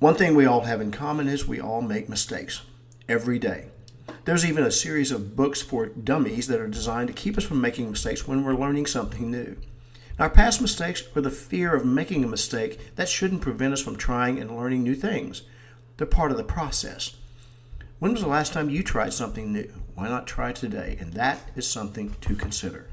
One thing we all have in common is we all make mistakes every day. There's even a series of books for dummies that are designed to keep us from making mistakes when we're learning something new. Our past mistakes or the fear of making a mistake, that shouldn't prevent us from trying and learning new things. They're part of the process. When was the last time you tried something new? Why not try today? And that is something to consider.